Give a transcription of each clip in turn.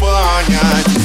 понять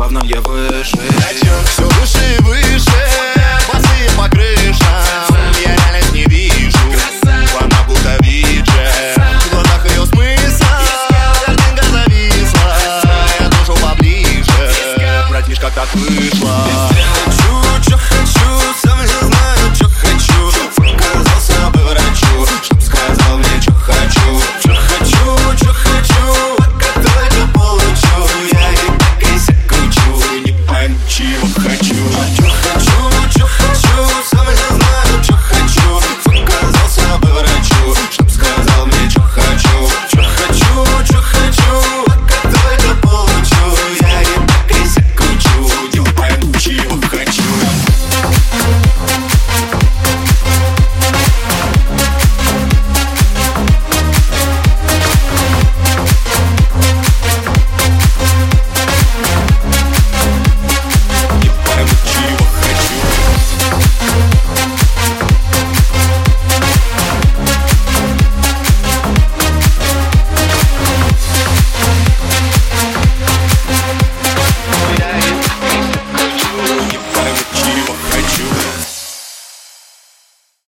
главное выше. Хочу все выше и выше Басы по Я реальность не вижу Она будто видже В глазах смысл Я душу поближе Братишка, так вышло